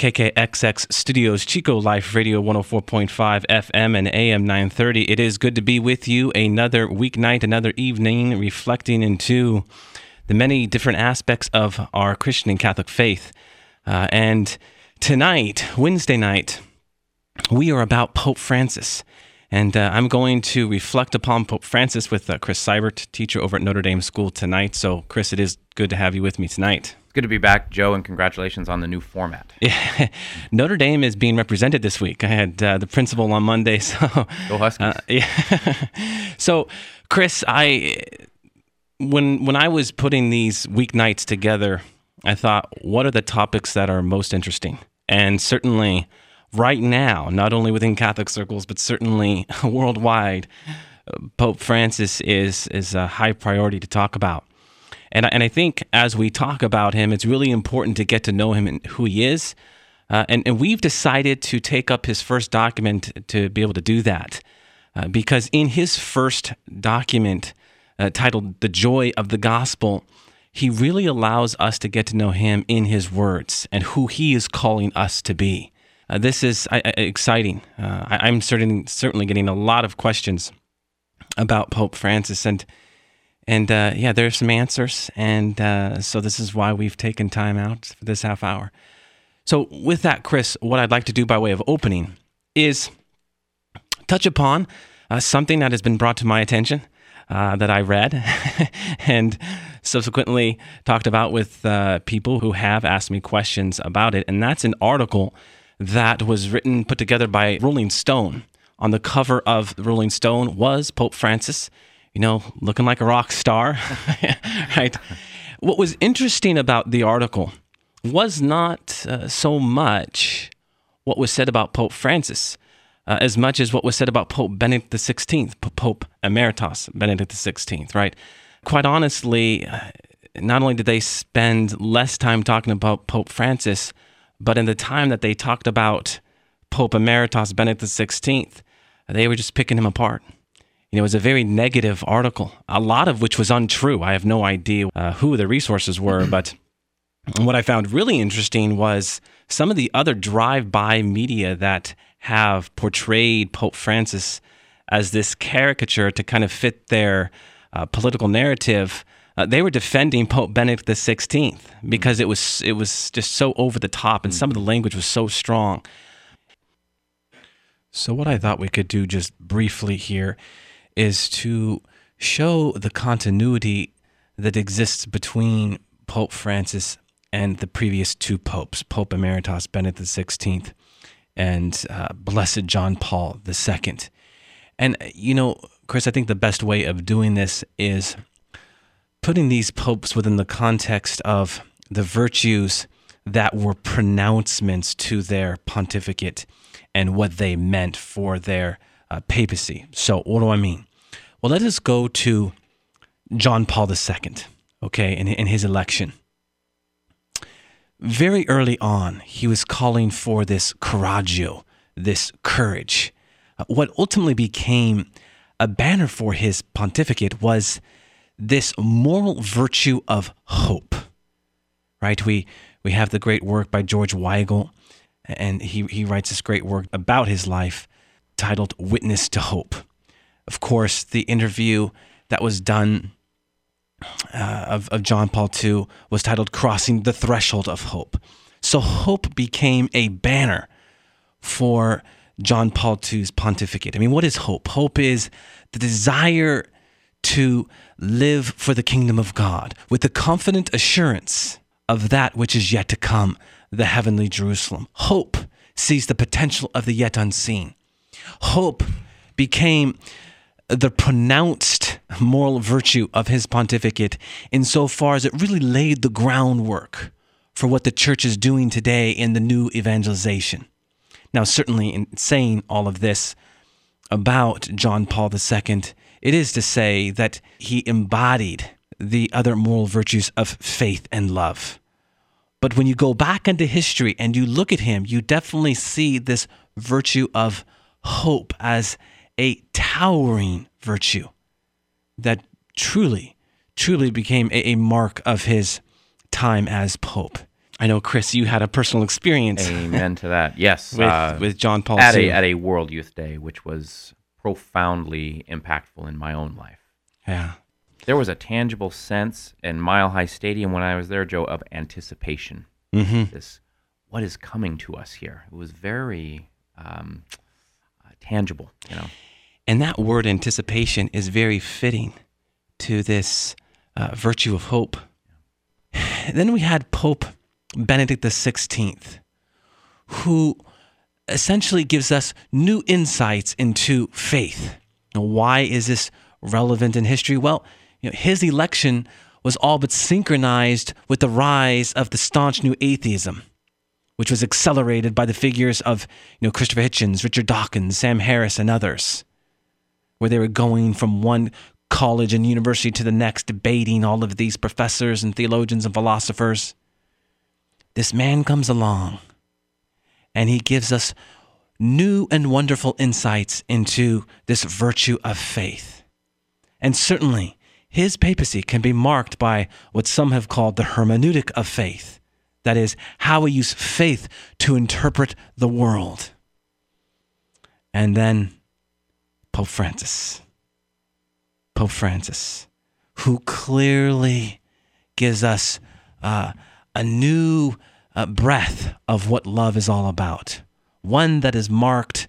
KKXX Studios, Chico Life Radio 104.5 FM and AM 930. It is good to be with you another weeknight, another evening, reflecting into the many different aspects of our Christian and Catholic faith. Uh, and tonight, Wednesday night, we are about Pope Francis. And uh, I'm going to reflect upon Pope Francis with uh, Chris Seibert, teacher over at Notre Dame School tonight. So, Chris, it is good to have you with me tonight. It's good to be back, Joe, and congratulations on the new format. Yeah. Notre Dame is being represented this week. I had uh, the principal on Monday, so go Huskies. Uh, yeah. so, Chris, I when when I was putting these weeknights together, I thought, what are the topics that are most interesting? And certainly right now, not only within Catholic circles, but certainly worldwide, Pope Francis is is a high priority to talk about. And, and I think as we talk about him, it's really important to get to know him and who he is. Uh, and, and we've decided to take up his first document to be able to do that. Uh, because in his first document, uh, titled The Joy of the Gospel, he really allows us to get to know him in his words and who he is calling us to be. Uh, this is exciting. Uh, I, am certain, certainly getting a lot of questions about Pope Francis, and and uh, yeah, there's some answers, and uh, so this is why we've taken time out for this half hour. So, with that, Chris, what I'd like to do by way of opening is touch upon uh, something that has been brought to my attention that I read, and subsequently talked about with people who have asked me questions about it, and that's an article that was written, put together by Rolling Stone. On the cover of Rolling Stone was Pope Francis, you know, looking like a rock star, right? What was interesting about the article was not uh, so much what was said about Pope Francis, uh, as much as what was said about Pope Benedict XVI, Pope Emeritus Benedict XVI, right? Quite honestly, uh, not only did they spend less time talking about Pope Francis, but in the time that they talked about Pope Emeritus Benedict XVI, they were just picking him apart. You know, it was a very negative article, a lot of which was untrue. I have no idea uh, who the resources were, but what I found really interesting was some of the other drive by media that have portrayed Pope Francis as this caricature to kind of fit their uh, political narrative uh, they were defending Pope Benedict XVI because it was it was just so over the top, and some of the language was so strong. So what I thought we could do just briefly here is to show the continuity that exists between Pope Francis and the previous two popes, Pope Emeritus Benedict XVI and uh, Blessed John Paul II. And you know, Chris, I think the best way of doing this is putting these popes within the context of the virtues that were pronouncements to their pontificate and what they meant for their uh, papacy. So, what do I mean? Well, let us go to John Paul II, okay, in, in his election. Very early on, he was calling for this coraggio, this courage. Uh, what ultimately became a banner for his pontificate was this moral virtue of hope. Right? We we have the great work by George Weigel, and he, he writes this great work about his life titled Witness to Hope. Of course, the interview that was done uh, of, of John Paul II was titled Crossing the Threshold of Hope. So hope became a banner for John Paul II's pontificate. I mean, what is hope? Hope is the desire to live for the kingdom of God with the confident assurance of that which is yet to come, the heavenly Jerusalem. Hope sees the potential of the yet unseen. Hope became the pronounced moral virtue of his pontificate insofar as it really laid the groundwork for what the church is doing today in the new evangelization. Now, certainly, in saying all of this about John Paul II, it is to say that he embodied the other moral virtues of faith and love. But when you go back into history and you look at him, you definitely see this virtue of hope as a towering virtue that truly, truly became a, mark of his time as Pope. I know, Chris, you had a personal experience. Amen to that. Yes, with, uh, with John Paul at a, at a World Youth Day, which was profoundly impactful in my own life. Yeah, there was a tangible sense in Mile High Stadium when I was there, Joe, of anticipation. Mm-hmm. This, what is coming to us here? It was very um, tangible, you know. And that word anticipation is very fitting to this uh, virtue of hope. Then we had Pope Benedict XVI, who essentially gives us new insights into faith. Now, why is this relevant in history? Well, you know, his election was all but synchronized with the rise of the staunch new atheism, which was accelerated by the figures of you know, Christopher Hitchens, Richard Dawkins, Sam Harris, and others, where they were going from one college and university to the next, debating all of these professors and theologians and philosophers. This man comes along and he gives us new and wonderful insights into this virtue of faith. And certainly, his papacy can be marked by what some have called the hermeneutic of faith. That is, how we use faith to interpret the world. And then Pope Francis. Pope Francis, who clearly gives us uh, a new uh, breath of what love is all about. One that is marked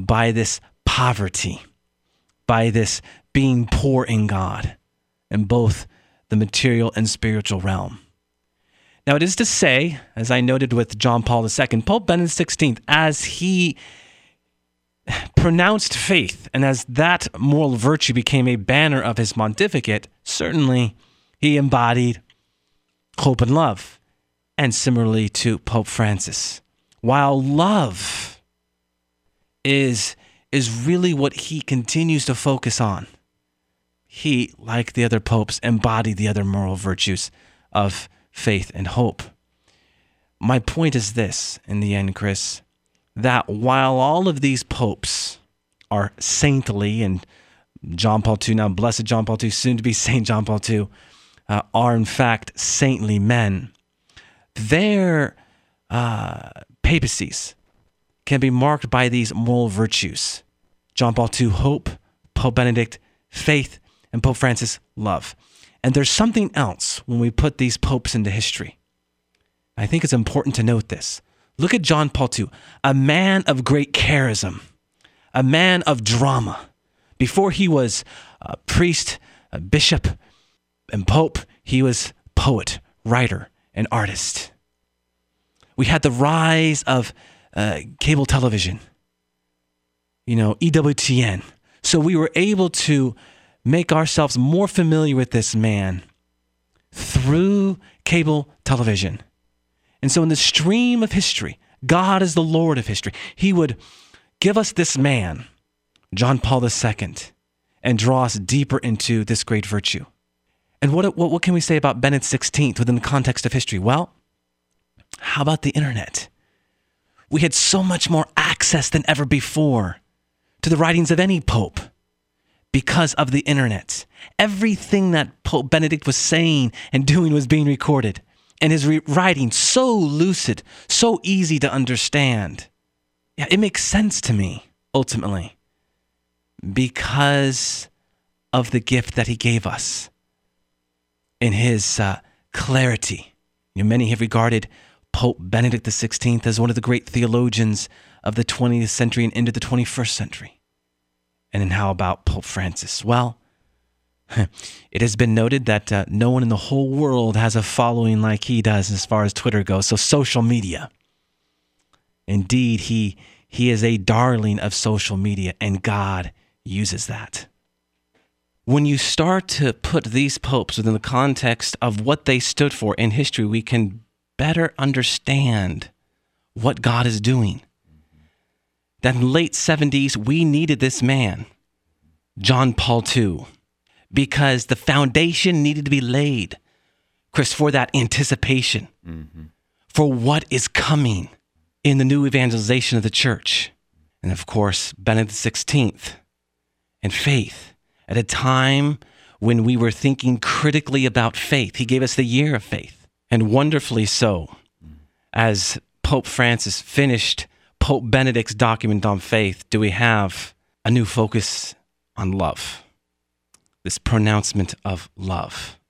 by this poverty, by this being poor in God in both the material and spiritual realm. Now, it is to say, as I noted with John Paul II, Pope Benedict XVI, as he pronounced faith and as that moral virtue became a banner of his pontificate, certainly he embodied hope and love. And similarly to Pope Francis. While love is, is really what he continues to focus on he, like the other popes, embodied the other moral virtues of faith and hope. My point is this in the end, Chris, that while all of these popes are saintly and John Paul II, now blessed John Paul II, soon to be Saint John Paul II, uh, are in fact saintly men, their uh, papacies can be marked by these moral virtues John Paul II, hope, Pope Benedict, faith, and Pope Francis, love. And there's something else when we put these popes into history. I think it's important to note this. Look at John Paul II, a man of great charism, a man of drama. Before he was a priest, a bishop, and pope, he was poet, writer, and artist. We had the rise of uh, cable television, you know, EWTN. So we were able to make ourselves more familiar with this man through cable television. And so, in the stream of history, God is the Lord of history. He would give us this man, John Paul II, and draw us deeper into this great virtue. And what, what, what can we say about Benedict XVI within the context of history? Well, how about the internet? We had so much more access than ever before to the writings of any pope because of the internet. Everything that Pope Benedict was saying and doing was being recorded, and his re- writing so lucid, so easy to understand. Yeah, it makes sense to me ultimately because of the gift that he gave us in his uh, clarity. You know, many have regarded Pope Benedict XVI as one of the great theologians of the 20th century and into the 21st century. And then how about Pope Francis? Well, it has been noted that uh, no one in the whole world has a following like he does as far as Twitter goes. So, social media. Indeed, he, he is a darling of social media, and God uses that. When you start to put these popes within the context of what they stood for in history, we can better understand what God is doing. That in the late 70s, we needed this man, John Paul II, because the foundation needed to be laid, Chris, for that anticipation, mm-hmm. for what is coming in the new evangelization of the church. And of course, Benedict XVI and faith at a time when we were thinking critically about faith. He gave us the year of faith, and wonderfully so, mm. as Pope Francis finished Pope Benedict's document on faith, do we have a new focus on love? This pronouncement of love.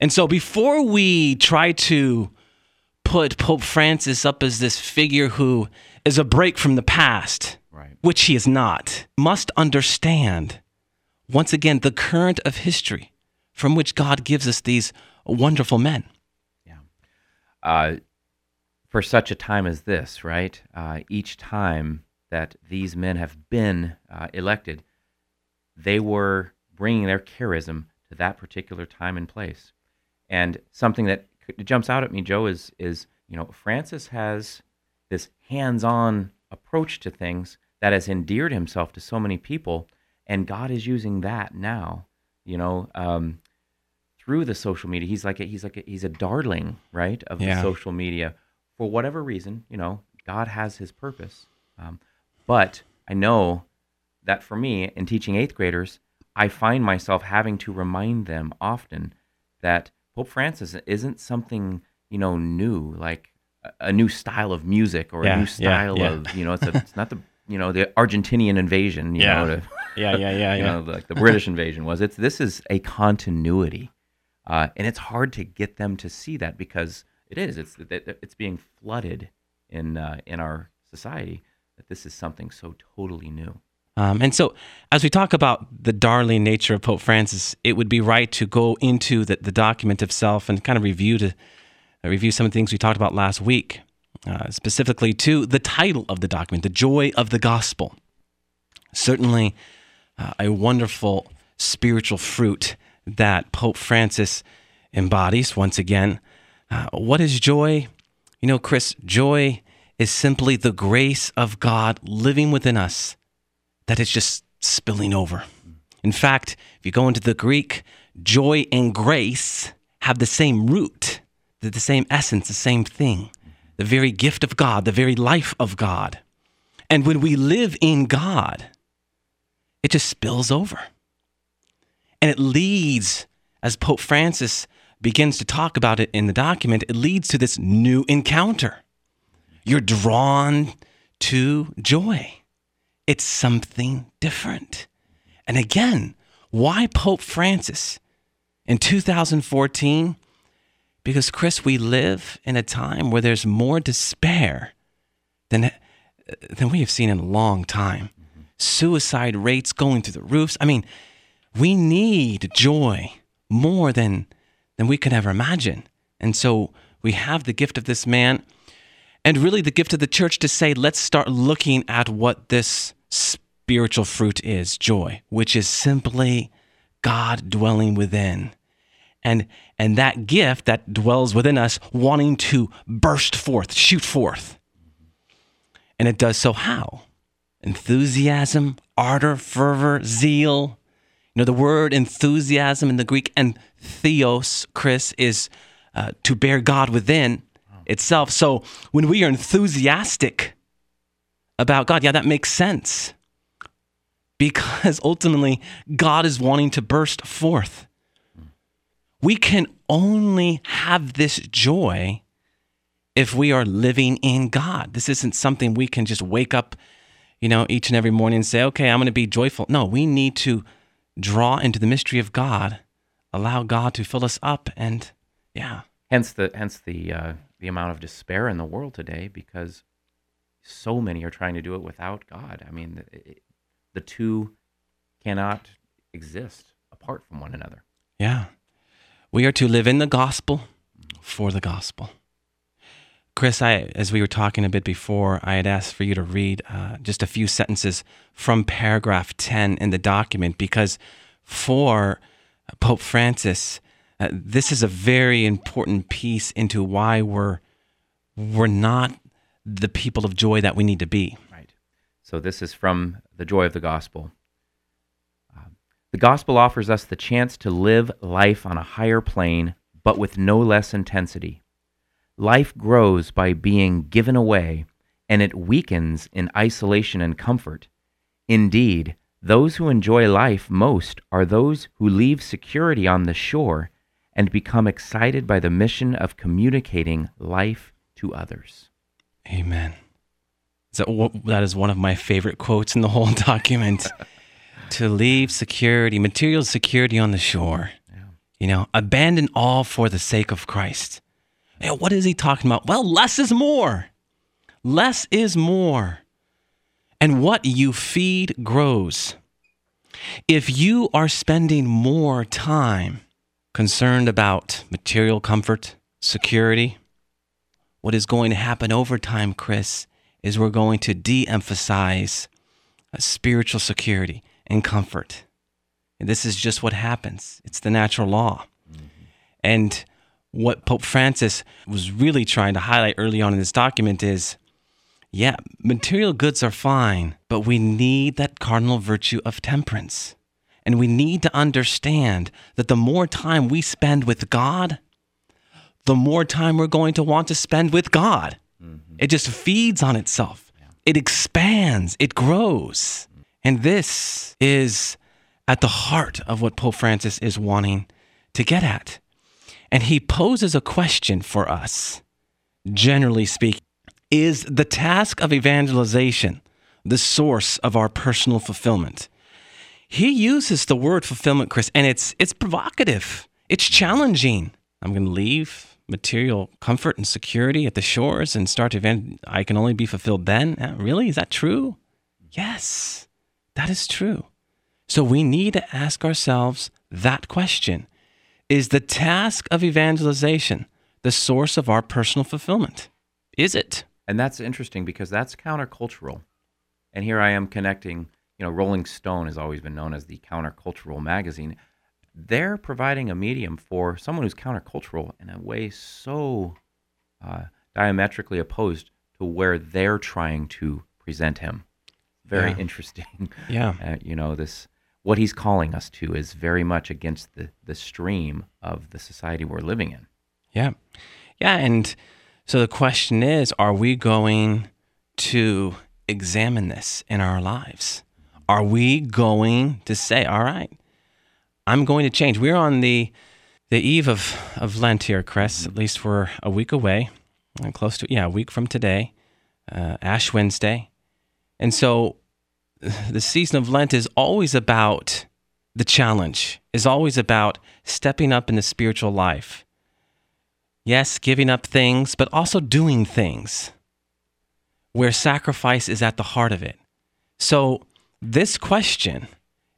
And so before we try to put Pope Francis up as this figure who is a break from the past, Right. which he is not, must understand once again the current of history from which God gives us these wonderful men. Yeah. Uh, for such a time as this, right? Uh, each time that these men have been uh, elected, they were bringing their charism to that particular time and place. And something that jumps out at me, Joe, is is you know Francis has this hands-on approach to things that has endeared himself to so many people, and God is using that now. You know, um, through the social media. He's like a, he's like a, he's a darling, right, of Yeah. the social media for whatever reason. You know, God has His purpose. Um, but I know that for me, in teaching eighth graders, I find myself having to remind them often that Pope Francis isn't something you know new, like a, new style of music or Yeah, a new style yeah. of you know, it's, a, it's not the you know the Argentinian invasion, you Yeah. know. To, Yeah, yeah, yeah, you know, like the British invasion was. It's this is a continuity, uh, and it's hard to get them to see that because it is. It's it's being flooded in uh, in our society that this is something so totally new. Um, and so, as we talk about the darling nature of Pope Francis, it would be right to go into the, the document itself and kind of review to uh, review some of the things we talked about last week, uh, specifically to the title of the document, "The Joy of the Gospel." Certainly, uh, a wonderful spiritual fruit that Pope Francis embodies. Once again, uh, what is joy? You know, Chris, joy is simply the grace of God living within us that is just spilling over. In fact, if you go into the Greek, joy and grace have the same root, the same essence, the same thing, the very gift of God, the very life of God. And when we live in God, it just spills over. And it leads, as Pope Francis begins to talk about it in the document, it leads to this new encounter. You're drawn to joy it's something different. And again, why Pope Francis in 2014? Because, Chris, we live in a time where there's more despair than, uh, than we have seen in a long time. Suicide rates going through the roofs. I mean, we need joy more than, than we could ever imagine. And so we have the gift of this man and really the gift of the church to say, let's start looking at what this spiritual fruit is joy, which is simply God dwelling within. And, and that gift that dwells within us wanting to burst forth, shoot forth. And it does so how? Enthusiasm, ardor, fervor, zeal. Know, the word enthusiasm in the Greek and theos, Chris, is uh, to bear God within itself. So when we are enthusiastic about God, yeah, that makes sense. Because ultimately, God is wanting to burst forth. We can only have this joy if we are living in God. This isn't something we can just wake up, you know, each and every morning and say, okay, I'm going to be joyful. No, we need to draw into the mystery of God, allow God to fill us up, and yeah. Hence the hence the uh, the amount of despair in the world today because so many are trying to do it without God. I mean, the, the two cannot exist apart from one another. Yeah. We are to live in the gospel for the gospel. Chris, I, as we were talking a bit before, I had asked for you to read uh, just a few sentences from paragraph 10 in the document because for Pope Francis, uh, this is a very important piece into why we're we're not the people of joy that we need to be. Right. So this is from the joy of the gospel. Um, the gospel offers us the chance to live life on a higher plane, but with no less intensity. Life grows by being given away, and it weakens in isolation and comfort. Indeed, those who enjoy life most are those who leave security on the shore and become excited by the mission of communicating life to others. Amen. So that is one of my favorite quotes in the whole document. to leave security, material security on the shore. Yeah. You know, abandon all for the sake of Christ. What is he talking about? Well, less is more. Less is more. And what you feed grows. If you are spending more time concerned about material comfort, security, what is going to happen over time, Chris, is we're going to de emphasize spiritual security and comfort. And this is just what happens, it's the natural law. Mm-hmm. And what Pope Francis was really trying to highlight early on in this document is yeah, material goods are fine, but we need that cardinal virtue of temperance. And we need to understand that the more time we spend with God, the more time we're going to want to spend with God. Mm-hmm. It just feeds on itself, yeah. it expands, it grows. Mm-hmm. And this is at the heart of what Pope Francis is wanting to get at. And he poses a question for us, generally speaking Is the task of evangelization the source of our personal fulfillment? He uses the word fulfillment, Chris, and it's, it's provocative, it's challenging. I'm going to leave material comfort and security at the shores and start to event. I can only be fulfilled then. Uh, really? Is that true? Yes, that is true. So we need to ask ourselves that question is the task of evangelization the source of our personal fulfillment? Is it? And that's interesting because that's countercultural. And here I am connecting, you know, Rolling Stone has always been known as the countercultural magazine. They're providing a medium for someone who's countercultural in a way so uh, diametrically opposed to where they're trying to present him. Very yeah. interesting. Yeah. Uh, you know, this what he's calling us to is very much against the, the stream of the society we're living in. Yeah. Yeah. And so the question is are we going to examine this in our lives? Are we going to say, all right, I'm going to change? We're on the the eve of, of Lent here, Chris. At least we're a week away, close to, yeah, a week from today, uh, Ash Wednesday. And so the season of Lent is always about the challenge, is always about stepping up in the spiritual life. Yes, giving up things, but also doing things where sacrifice is at the heart of it. So, this question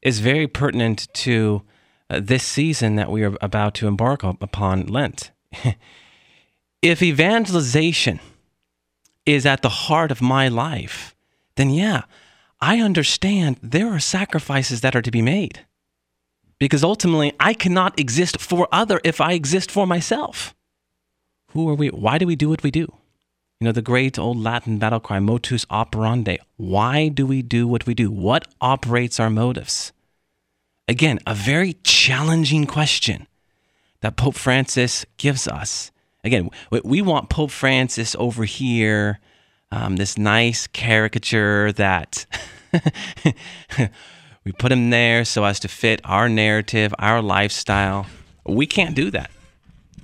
is very pertinent to uh, this season that we are about to embark upon Lent. if evangelization is at the heart of my life, then yeah, I understand there are sacrifices that are to be made. Because ultimately, I cannot exist for other if I exist for myself. Who are we? Why do we do what we do? You know, the great old Latin battle cry, motus operandi. Why do we do what we do? What operates our motives? Again, a very challenging question that Pope Francis gives us. Again, we want Pope Francis over here um, this nice caricature that we put him there so as to fit our narrative, our lifestyle. We can't do that.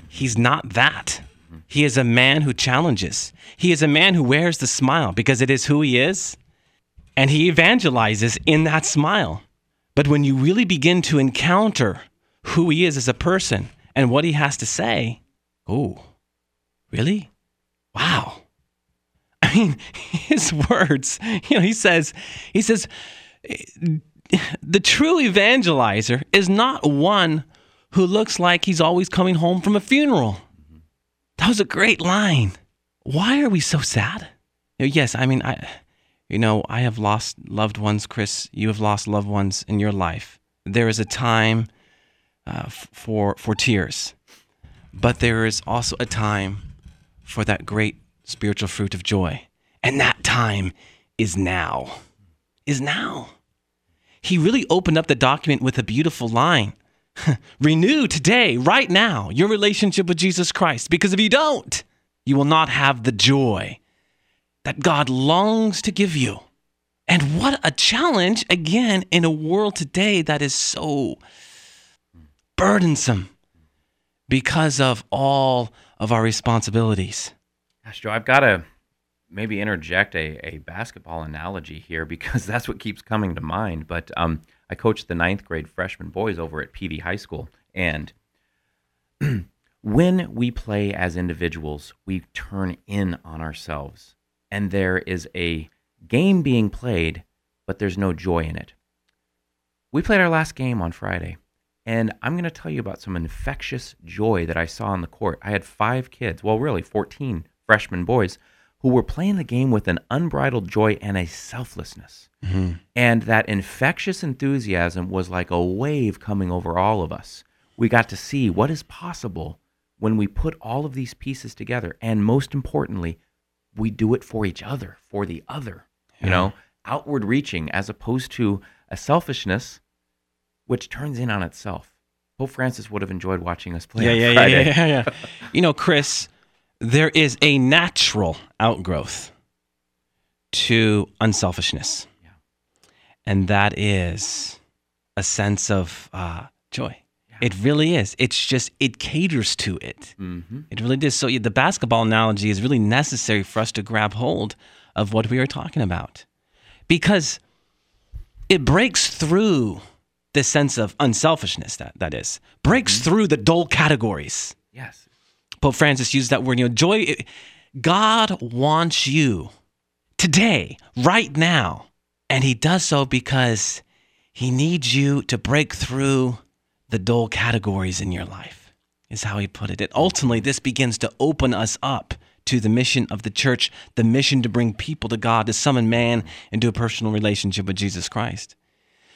He's not that. He is a man who challenges. He is a man who wears the smile because it is who he is. And he evangelizes in that smile. But when you really begin to encounter who he is as a person and what he has to say, oh, really? Wow. Mean, his words, you know, he says, he says, the true evangelizer is not one who looks like he's always coming home from a funeral. That was a great line. Why are we so sad? You know, yes, I mean, I, you know, I have lost loved ones, Chris. You have lost loved ones in your life. There is a time uh, for for tears, but there is also a time for that great spiritual fruit of joy. And that time is now. Is now. He really opened up the document with a beautiful line Renew today, right now, your relationship with Jesus Christ. Because if you don't, you will not have the joy that God longs to give you. And what a challenge, again, in a world today that is so burdensome because of all of our responsibilities. Gosh, Joe, I've got to maybe interject a, a basketball analogy here because that's what keeps coming to mind. But um, I coached the ninth grade freshman boys over at PV High School. And when we play as individuals, we turn in on ourselves. And there is a game being played, but there's no joy in it. We played our last game on Friday, and I'm going to tell you about some infectious joy that I saw on the court. I had five kids, well, really 14 freshman boys, who were playing the game with an unbridled joy and a selflessness. Mm-hmm. And that infectious enthusiasm was like a wave coming over all of us. We got to see what is possible when we put all of these pieces together. And most importantly, we do it for each other, for the other you know, outward reaching as opposed to a selfishness which turns in on itself. Pope Francis would have enjoyed watching us play. Yeah, yeah, yeah, yeah, yeah, yeah. you know, Chris, there is a natural outgrowth to unselfishness, yeah. and that is a sense of uh, joy. Yeah. It really is. It's just it caters to it. Mm-hmm. It really does. So the basketball analogy is really necessary for us to grab hold of what we are talking about. Because it breaks through this sense of unselfishness, that, that is, breaks mm-hmm. through the dull categories. Yes. Pope Francis used that word, you know, joy. God wants you today, right now. And he does so because he needs you to break through the dull categories in your life, is how he put it. And ultimately, this begins to open us up to the mission of the church, the mission to bring people to God, to summon man into a personal relationship with Jesus Christ.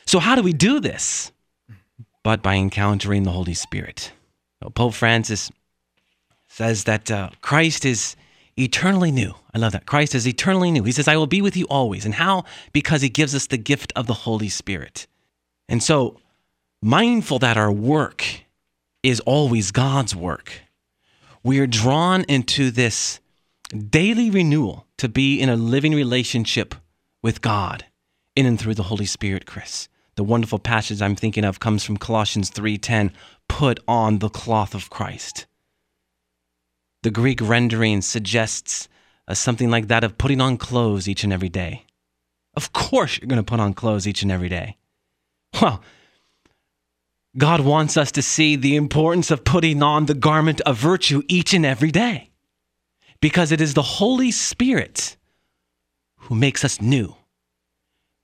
So, how do we do this? But by encountering the Holy Spirit. Pope Francis says that uh, Christ is eternally new. I love that. Christ is eternally new. He says, I will be with you always. And how? Because he gives us the gift of the Holy Spirit. And so, mindful that our work is always God's work, we are drawn into this daily renewal to be in a living relationship with God in and through the Holy Spirit, Chris. The wonderful passage I'm thinking of comes from Colossians 3:10, put on the cloth of Christ. The Greek rendering suggests uh, something like that of putting on clothes each and every day. Of course you're going to put on clothes each and every day. Well, God wants us to see the importance of putting on the garment of virtue each and every day because it is the Holy Spirit who makes us new.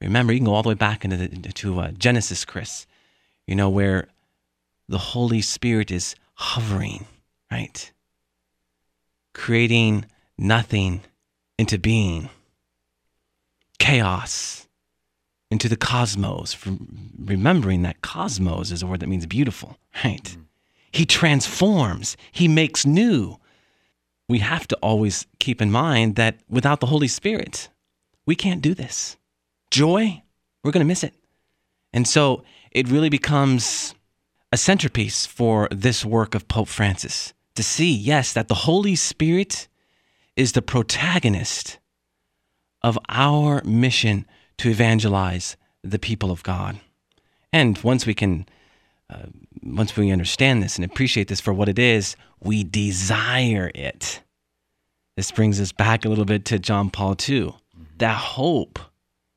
Remember, you can go all the way back into the, to uh, Genesis, Chris, you know, where the Holy Spirit is hovering, right? Creating nothing into being, chaos into the cosmos. Remembering that cosmos is a word that means beautiful, right? Mm-hmm. He transforms, he makes new we have to always keep in mind that without the Holy Spirit, we can't do this. Joy, we're going to miss it. And so it really becomes a centerpiece for this work of Pope Francis to see, yes, that the Holy Spirit is the protagonist of our mission to evangelize the people of God. And once we can, uh, once we understand this and appreciate this for what it is, we desire it. This brings us back a little bit to John Paul II. That hope,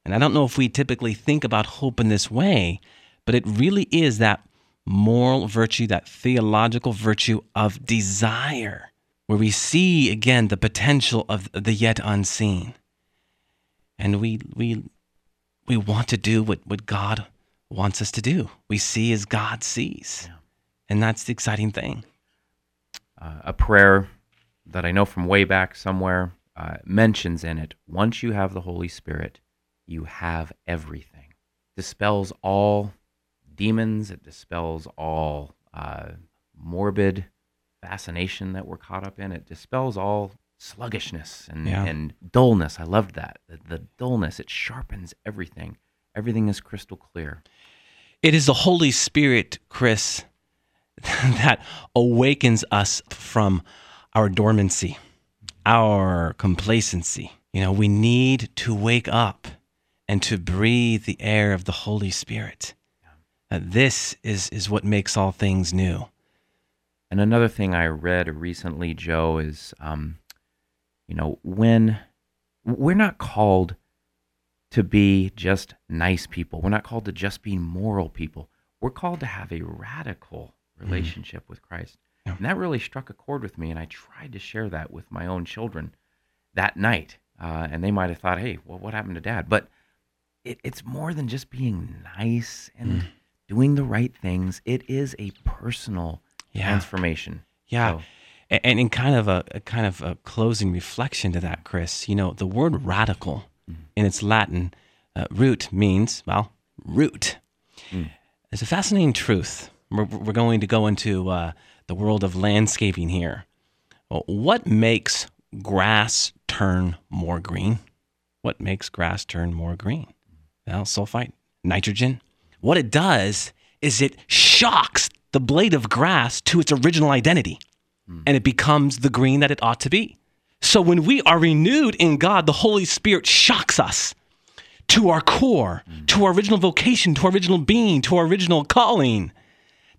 and I don't know if we typically think about hope in this way, but it really is that moral virtue, that theological virtue of desire, where we see again the potential of the yet unseen. And we we we want to do what, what God wants us to do. We see as God sees. Yeah. And that's the exciting thing uh, a prayer that I know from way back somewhere uh, mentions in it once you have the Holy Spirit, you have everything. Dispels all demons, it dispels all uh, morbid fascination that we're caught up in, it dispels all sluggishness and, Yeah. and dullness. I loved that. The, the dullness, it sharpens everything. Everything is crystal clear. It is the Holy Spirit, Chris, that awakens us from our dormancy, our complacency. You know, we need to wake up and to breathe the air of the Holy Spirit. Uh, this is, is what makes all things new. And another thing I read recently, Joe, is um, you know, when we're not called to be just nice people, we're not called to just be moral people. We're called to have a radical relationship with Christ. Yeah. And that really struck a chord with me, and I tried to share that with my own children that night. Uh, and they might have thought, hey, well, what happened to dad? But it, it's more than just being nice and doing the right things. It is a personal Yeah. transformation. Yeah. So- And in kind of a, a kind of a closing reflection to that, Chris, you know, the word radical in its Latin uh, root means, well, root. It's a fascinating truth. We're, we're going to go into uh, the world of landscaping here. Well, What makes grass turn more green? What makes grass turn more green? Well, sulfite, nitrogen. What it does is it shocks the blade of grass to its original identity hmm. and it becomes the green that it ought to be. So when we are renewed in God, the Holy Spirit shocks us to our core, hmm. to our original vocation, to our original being, to our original calling,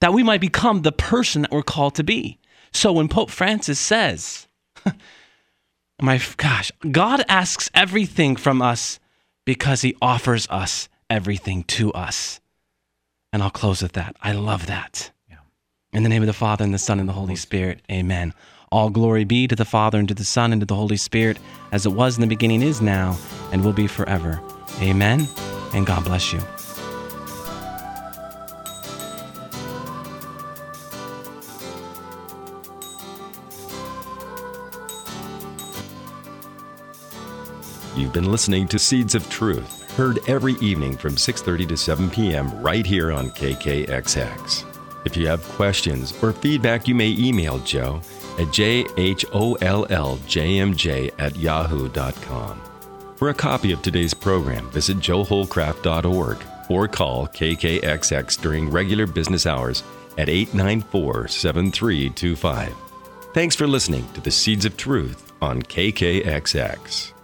that we might become the person that we're called to be. So when Pope Francis says, my gosh, God asks everything from us because he offers us everything to us. And I'll close with that. I love that. In the name of the Father, and the Son, and the Holy Spirit. Amen. All glory be to the Father, and to the Son, and to the Holy Spirit, as it was in the beginning, is now, and will be forever. Amen. And God bless you. You've been listening to Seeds of Truth, heard every evening from 6:30 to 7 p.m. right here on KKXX. If you have questions or feedback, you may email Joe at jholljmj at yahoo.com. For a copy of today's program, visit joeholcraft.org or call KKXX during regular business hours at 894 7325. Thanks for listening to the Seeds of Truth on KKXX.